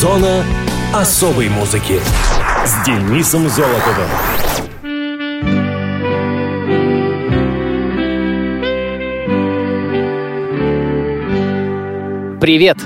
Зона особой музыки с Денисом Золотовым. Привет!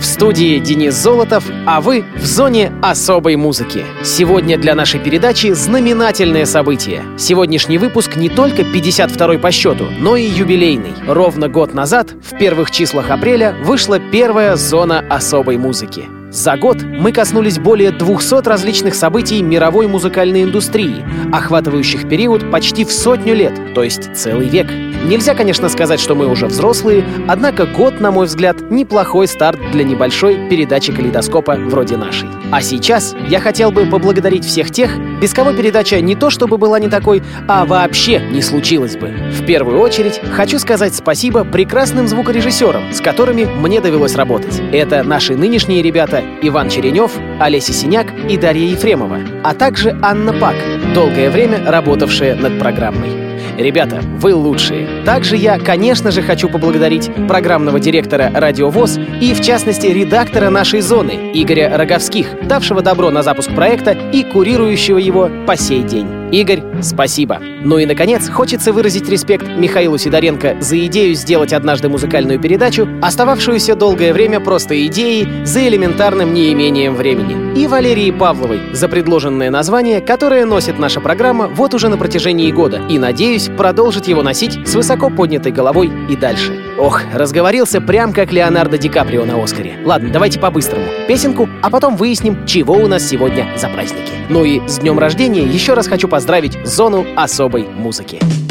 В студии Денис Золотов, а вы в зоне особой музыки. Сегодня для нашей передачи знаменательное событие. Сегодняшний выпуск не только 52-й по счету, но и юбилейный. Ровно год назад, в первых числах апреля, вышла первая зона особой музыки. За год мы коснулись более 200 различных событий мировой музыкальной индустрии, охватывающих период почти в сотню лет, то есть целый век. Нельзя, конечно, сказать, что мы уже взрослые, однако год, на мой взгляд, неплохой старт для небольшой передачи калейдоскопа вроде нашей. А сейчас я хотел бы поблагодарить всех тех, без кого передача не то чтобы была не такой, а вообще не случилось бы. В первую очередь хочу сказать спасибо прекрасным звукорежиссерам, с которыми мне довелось работать. Это наши нынешние ребята Иван Черенев, Олеся Синяк и Дарья Ефремова, а также Анна Пак, долгое время работавшая над программой. Ребята, вы лучшие. Также я, конечно же, хочу поблагодарить программного директора «Радио ВОЗ» и, в частности, редактора нашей зоны Игоря Роговских, давшего добро на запуск проекта и курирующего его по сей день. Игорь, спасибо. Ну и, наконец, хочется выразить респект Михаилу Сидоренко за идею сделать однажды музыкальную передачу, остававшуюся долгое время просто идеей за элементарным неимением времени. И Валерии Павловой за предложенное название, которое носит наша программа вот уже на протяжении года. И, надеюсь, продолжит его носить с высоко поднятой головой и дальше. Ох, разговорился прям как Леонардо Ди Каприо на Оскаре. Ладно, давайте по-быстрому. Песенку, а потом выясним, чего у нас сегодня за праздники. Ну и с днем рождения еще раз хочу поздравить зону особой музыки.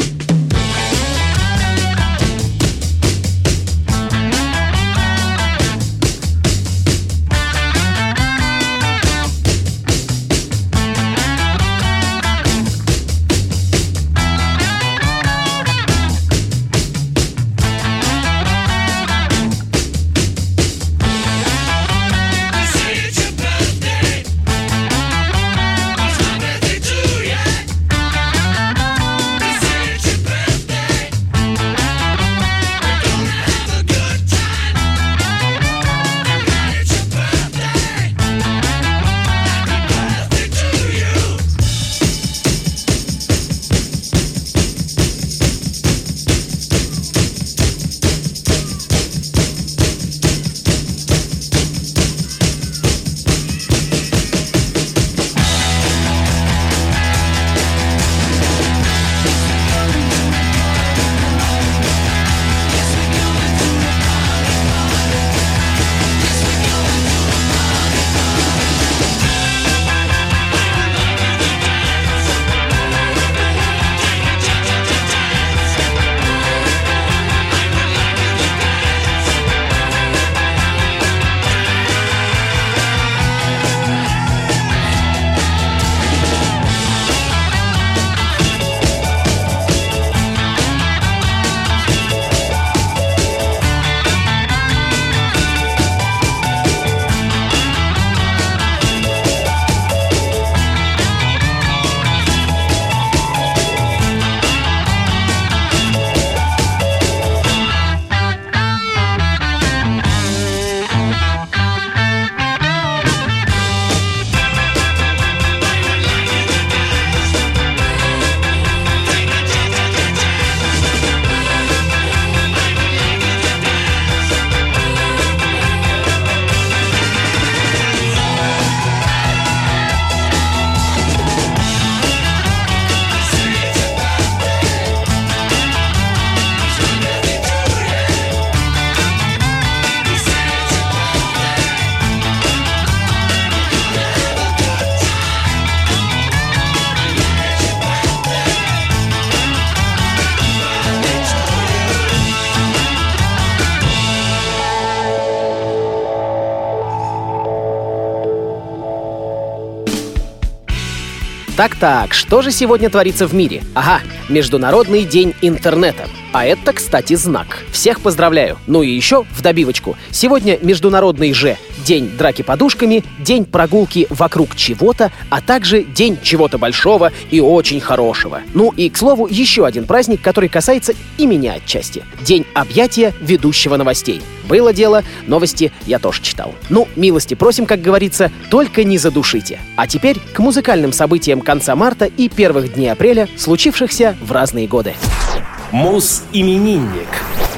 Так-так, что же сегодня творится в мире? Ага, Международный день интернета. А это, кстати, знак. Всех поздравляю. Ну и еще в добивочку. Сегодня Международный же День драки подушками, День прогулки вокруг чего-то, а также День чего-то большого и очень хорошего. Ну и, к слову, еще один праздник, который касается и меня отчасти. День объятия ведущего новостей. Было дело, новости я тоже читал. Ну, милости просим, как говорится, только не задушите. А теперь к музыкальным событиям конца марта и первых дней апреля, случившихся в разные годы. Муз-именинник.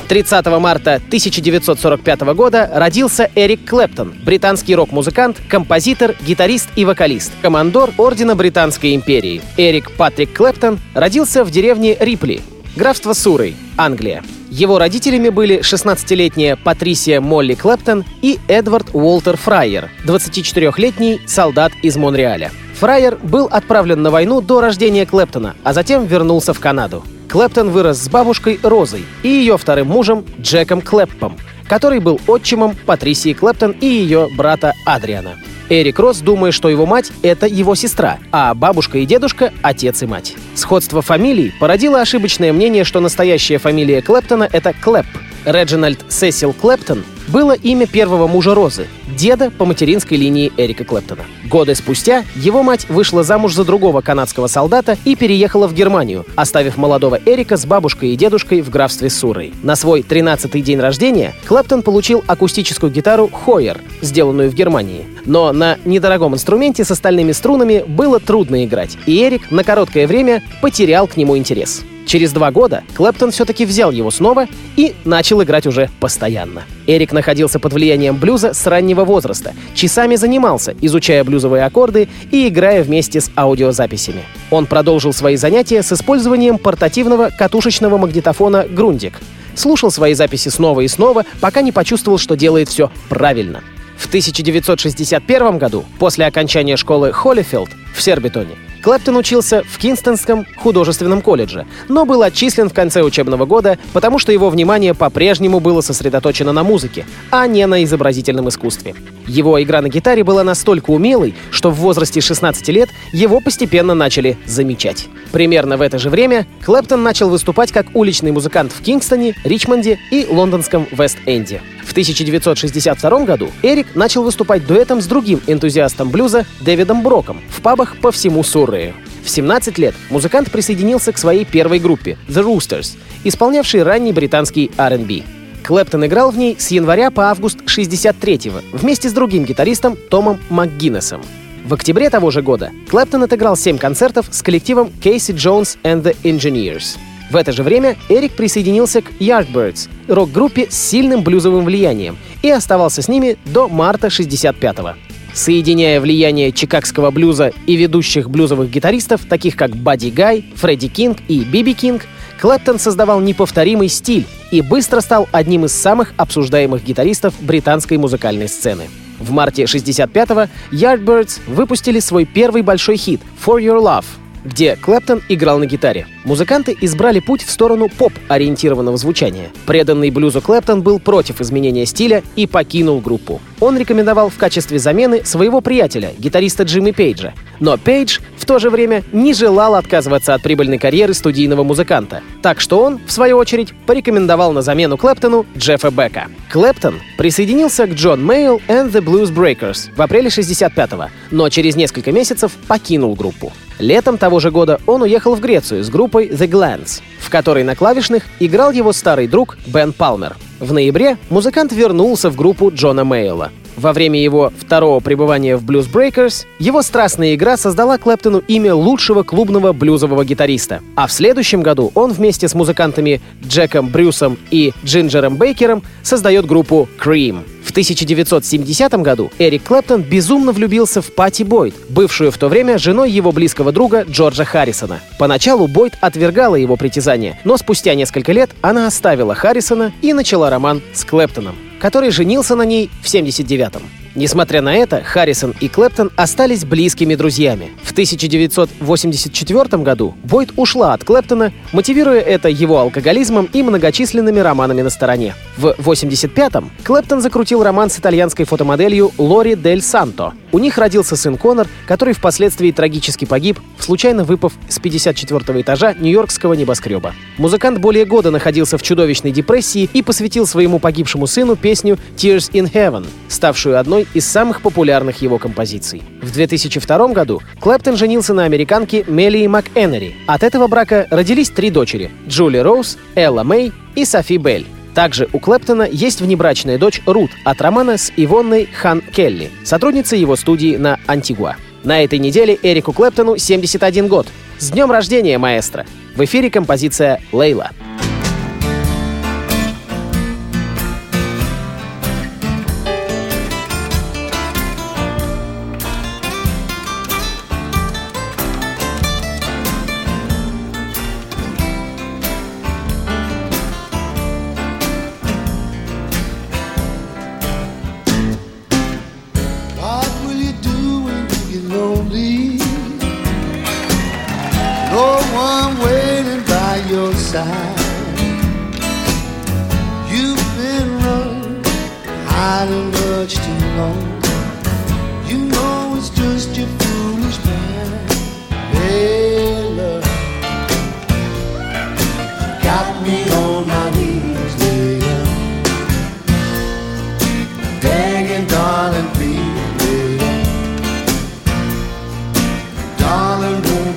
30 марта 1945 года родился Эрик Клэптон, британский рок-музыкант, композитор, гитарист и вокалист, командор Ордена Британской империи. Эрик Патрик Клэптон родился в деревне Рипли, графство Суррей, Англия. Его родителями были 16-летняя Патрисия Молли Клэптон и Эдвард Уолтер Фрайер, 24-летний солдат из Монреаля. Фрайер был отправлен на войну до рождения Клэптона, а затем вернулся в Канаду. Клэптон вырос с бабушкой Розой и ее вторым мужем Джеком Клэппом, который был отчимом Патрисии Клэптон и ее брата Адриана. Эрик рос, думая, что его мать — это его сестра, а бабушка и дедушка — отец и мать. Сходство фамилий породило ошибочное мнение, что настоящая фамилия Клэптона — это Клэп. Реджинальд Сесил Клэптон было имя первого мужа Розы, деда по материнской линии Эрика Клэптона. Годы спустя его мать вышла замуж за другого канадского солдата и переехала в Германию, оставив молодого Эрика с бабушкой и дедушкой в графстве Суррей. На свой 13-й день рождения Клэптон получил акустическую гитару Hoyer, сделанную в Германии. Но на недорогом инструменте с остальными струнами было трудно играть, и Эрик на короткое время потерял к нему интерес. Через два года Клэптон все-таки взял его снова и начал играть уже постоянно. Эрик находился под влиянием блюза с раннего возраста, часами занимался, изучая блюзовые аккорды и играя вместе с аудиозаписями. Он продолжил свои занятия с использованием портативного катушечного магнитофона «Грундик». Слушал свои записи снова и снова, пока не почувствовал, что делает все правильно. В 1961 году, после окончания школы Холлифилд в Сербитоне, Клэптон учился в Кинстонском художественном колледже, но был отчислен в конце учебного года, потому что его внимание по-прежнему было сосредоточено на музыке, а не на изобразительном искусстве. Его игра на гитаре была настолько умелой, что в возрасте 16 лет его постепенно начали замечать. Примерно в это же время Клэптон начал выступать как уличный музыкант в Кингстоне, Ричмонде и лондонском Вест-Энде. В 1962 году Эрик начал выступать дуэтом с другим энтузиастом блюза Дэвидом Броком в пабах по всему Суррею. В 17 лет музыкант присоединился к своей первой группе The Roosters, исполнявшей ранний британский R&B. Клэптон играл в ней с января по август 63-го вместе с другим гитаристом Томом МакГиннесом. В октябре того же года Клэптон отыграл 7 концертов с коллективом Casey Jones and the Engineers. В это же время Эрик присоединился к Yardbirds, рок-группе с сильным блюзовым влиянием, и оставался с ними до марта 65-го. Соединяя влияние чикагского блюза и ведущих блюзовых гитаристов, таких как Бадди Гай, Фредди Кинг и Би Би Кинг, Клэптон создавал неповторимый стиль и быстро стал одним из самых обсуждаемых гитаристов британской музыкальной сцены. В марте 65-го Yardbirds выпустили свой первый большой хит «For Your Love», где Клэптон играл на гитаре. Музыканты избрали путь в сторону поп-ориентированного звучания. Преданный блюзу Клэптон был против изменения стиля и покинул группу. Он рекомендовал в качестве замены своего приятеля, гитариста Джимми Пейджа. Но Пейдж в то же время не желал отказываться от прибыльной карьеры студийного музыканта. Так что он, в свою очередь, порекомендовал на замену Клэптону Джеффа Бека. Клэптон присоединился к Джон Мейл and the Blues Breakers в апреле 65-го, но через несколько месяцев покинул группу. Летом того же года он уехал в Грецию с группой The Glands, в которой на клавишных играл его старый друг Бен Палмер. В ноябре музыкант вернулся в группу Джона Мейла. Во время его второго пребывания в Blues Breakers его страстная игра создала Клэптону имя лучшего клубного блюзового гитариста. А в следующем году он вместе с музыкантами Джеком Брюсом и Джинджером Бейкером создает группу Cream. В 1970 году Эрик Клэптон безумно влюбился в Пати Бойд, бывшую в то время женой его близкого друга Джорджа Харрисона. Поначалу Бойд отвергала его притязания, но спустя несколько лет она оставила Харрисона и начала роман с Клэптоном. Который женился на ней в 79-м. Несмотря на это, Харрисон и Клэптон остались близкими друзьями. В 1984 году Бойд ушла от Клэптона, мотивируя это его алкоголизмом и многочисленными романами на стороне. В 1985-м Клэптон закрутил роман с итальянской фотомоделью Лори Дель Санто. У них родился сын Конор, который впоследствии трагически погиб, случайно выпав с 54 этажа нью-йоркского небоскреба. Музыкант более года находился в чудовищной депрессии и посвятил своему погибшему сыну песню «Tears in Heaven», ставшую одной из самых популярных его композиций. В 2002 году Клэптон женился на американке Мелии МакЭнери. От этого брака родились три дочери — Джули Роуз, Элла Мэй и Софи Белль. Также у Клэптона есть внебрачная дочь Рут от романа с Ивонной Хан Келли, сотрудницей его студии на Антигуа. На этой неделе Эрику Клэптону 71 год. С днем рождения, маэстро! В эфире композиция «Лейла».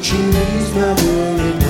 She needs my money.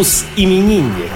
Мус-именинник.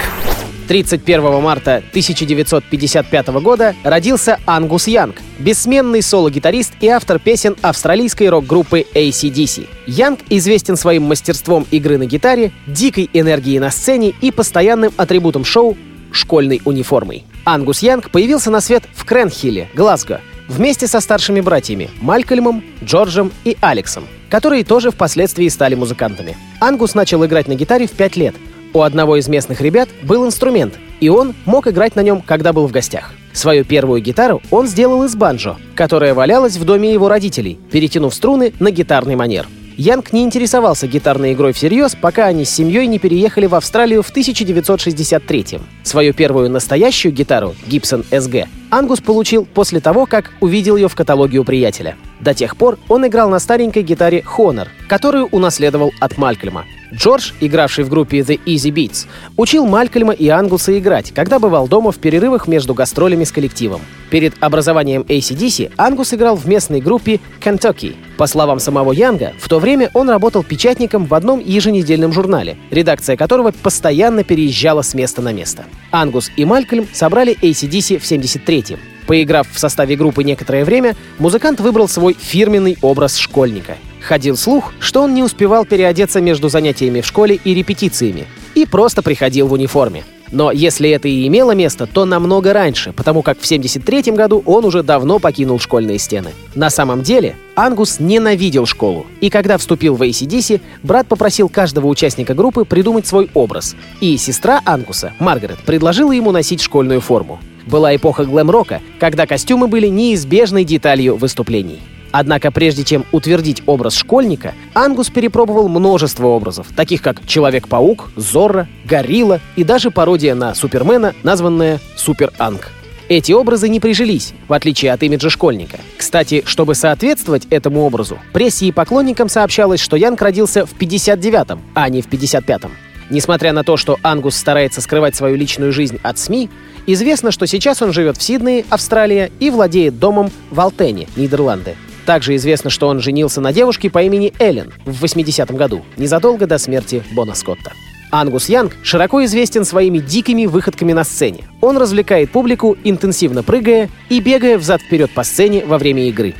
31 марта 1955 года родился Ангус Янг, бессменный соло-гитарист и автор песен австралийской рок-группы ACDC. Янг известен своим мастерством игры на гитаре, дикой энергией на сцене и постоянным атрибутом шоу — школьной униформой. Ангус Янг появился на свет в Кренхилле, Глазго, вместе со старшими братьями Малькольмом, Джорджем и Алексом, которые тоже впоследствии стали музыкантами. Ангус начал играть на гитаре в 5 лет — у одного из местных ребят был инструмент, и он мог играть на нем, когда был в гостях. Свою первую гитару он сделал из банджо, которая валялась в доме его родителей, перетянув струны на гитарный манер. Янг не интересовался гитарной игрой всерьез, пока они с семьей не переехали в Австралию в 1963 -м. Свою первую настоящую гитару, Gibson SG, Ангус получил после того, как увидел ее в каталоге у приятеля. До тех пор он играл на старенькой гитаре Honor, которую унаследовал от Малькольма. Джордж, игравший в группе The Easy Beats, учил Малькольма и Ангуса играть, когда бывал дома в перерывах между гастролями с коллективом. Перед образованием ACDC Ангус играл в местной группе Kentucky. По словам самого Янга, в то время он работал печатником в одном еженедельном журнале, редакция которого постоянно переезжала с места на место. Ангус и Малькольм собрали ACDC в 73-м. Поиграв в составе группы некоторое время, музыкант выбрал свой фирменный образ школьника — Ходил слух, что он не успевал переодеться между занятиями в школе и репетициями, и просто приходил в униформе. Но если это и имело место, то намного раньше, потому как в 73 году он уже давно покинул школьные стены. На самом деле, Ангус ненавидел школу, и когда вступил в ACDC, брат попросил каждого участника группы придумать свой образ, и сестра Ангуса, Маргарет, предложила ему носить школьную форму. Была эпоха глэм-рока, когда костюмы были неизбежной деталью выступлений. Однако прежде чем утвердить образ школьника, Ангус перепробовал множество образов, таких как Человек-паук, Зорро, Горилла и даже пародия на Супермена, названная Супер-Анг. Эти образы не прижились, в отличие от имиджа школьника. Кстати, чтобы соответствовать этому образу, прессе и поклонникам сообщалось, что Янг родился в 59-м, а не в 55-м. Несмотря на то, что Ангус старается скрывать свою личную жизнь от СМИ, известно, что сейчас он живет в Сиднее, Австралия, и владеет домом в Алтене, Нидерланды. Также известно, что он женился на девушке по имени Эллен в 80-м году, незадолго до смерти Бона Скотта. Ангус Янг широко известен своими дикими выходками на сцене. Он развлекает публику, интенсивно прыгая и бегая взад-вперед по сцене во время игры.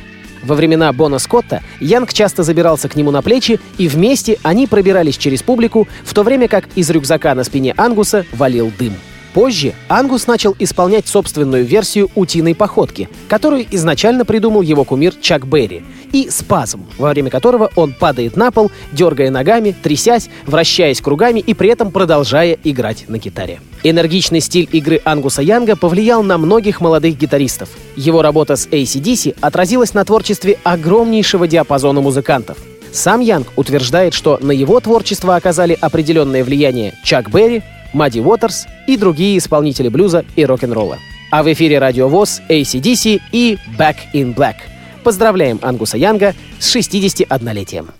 Во времена Бона Скотта Янг часто забирался к нему на плечи, и вместе они пробирались через публику, в то время как из рюкзака на спине Ангуса валил дым. Позже Ангус начал исполнять собственную версию «Утиной походки», которую изначально придумал его кумир Чак Берри, и «Спазм», во время которого он падает на пол, дергая ногами, трясясь, вращаясь кругами и при этом продолжая играть на гитаре. Энергичный стиль игры Ангуса Янга повлиял на многих молодых гитаристов. Его работа с ACDC отразилась на творчестве огромнейшего диапазона музыкантов. Сам Янг утверждает, что на его творчество оказали определенное влияние Чак Берри, Мадди Уотерс и другие исполнители блюза и рок-н-ролла. А в эфире Радио ВОЗ, ACDC и Back in Black. Поздравляем Ангуса Янга с 61-летием.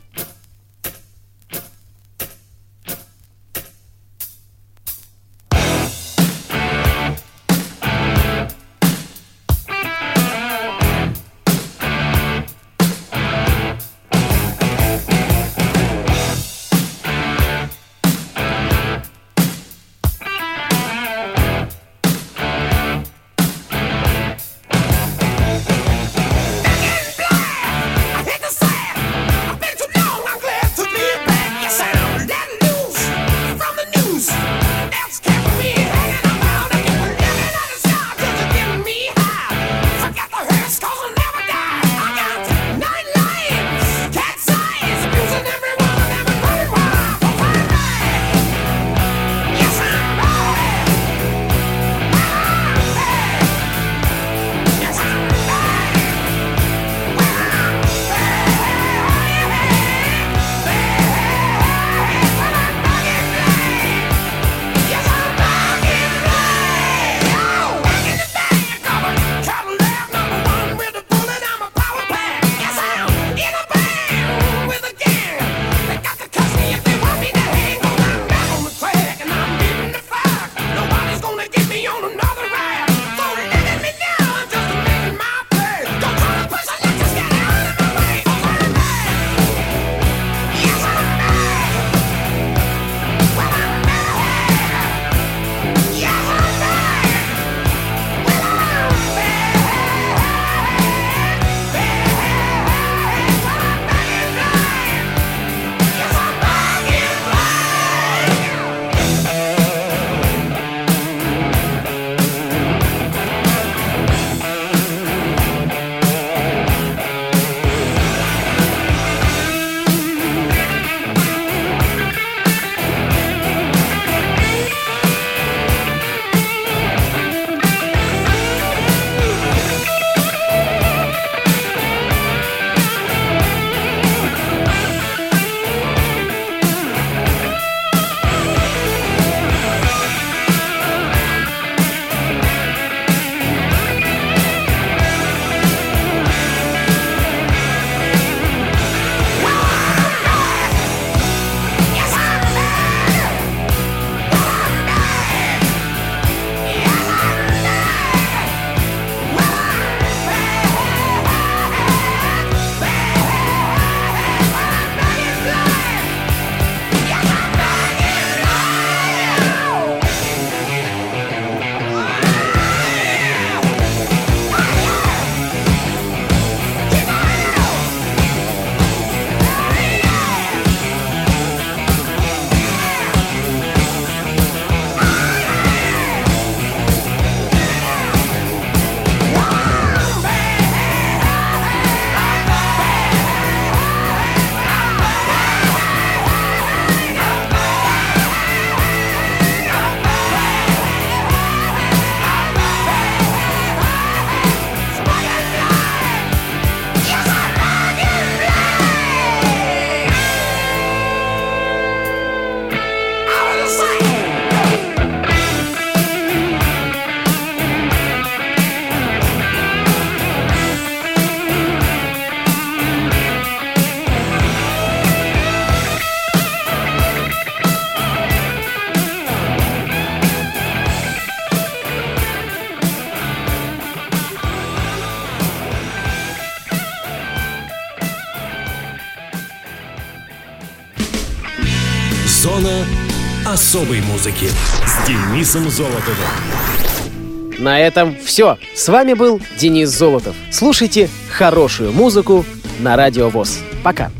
Особой музыки с Денисом Золотовым. На этом все. С вами был Денис Золотов. Слушайте хорошую музыку на Радио ВОЗ. Пока.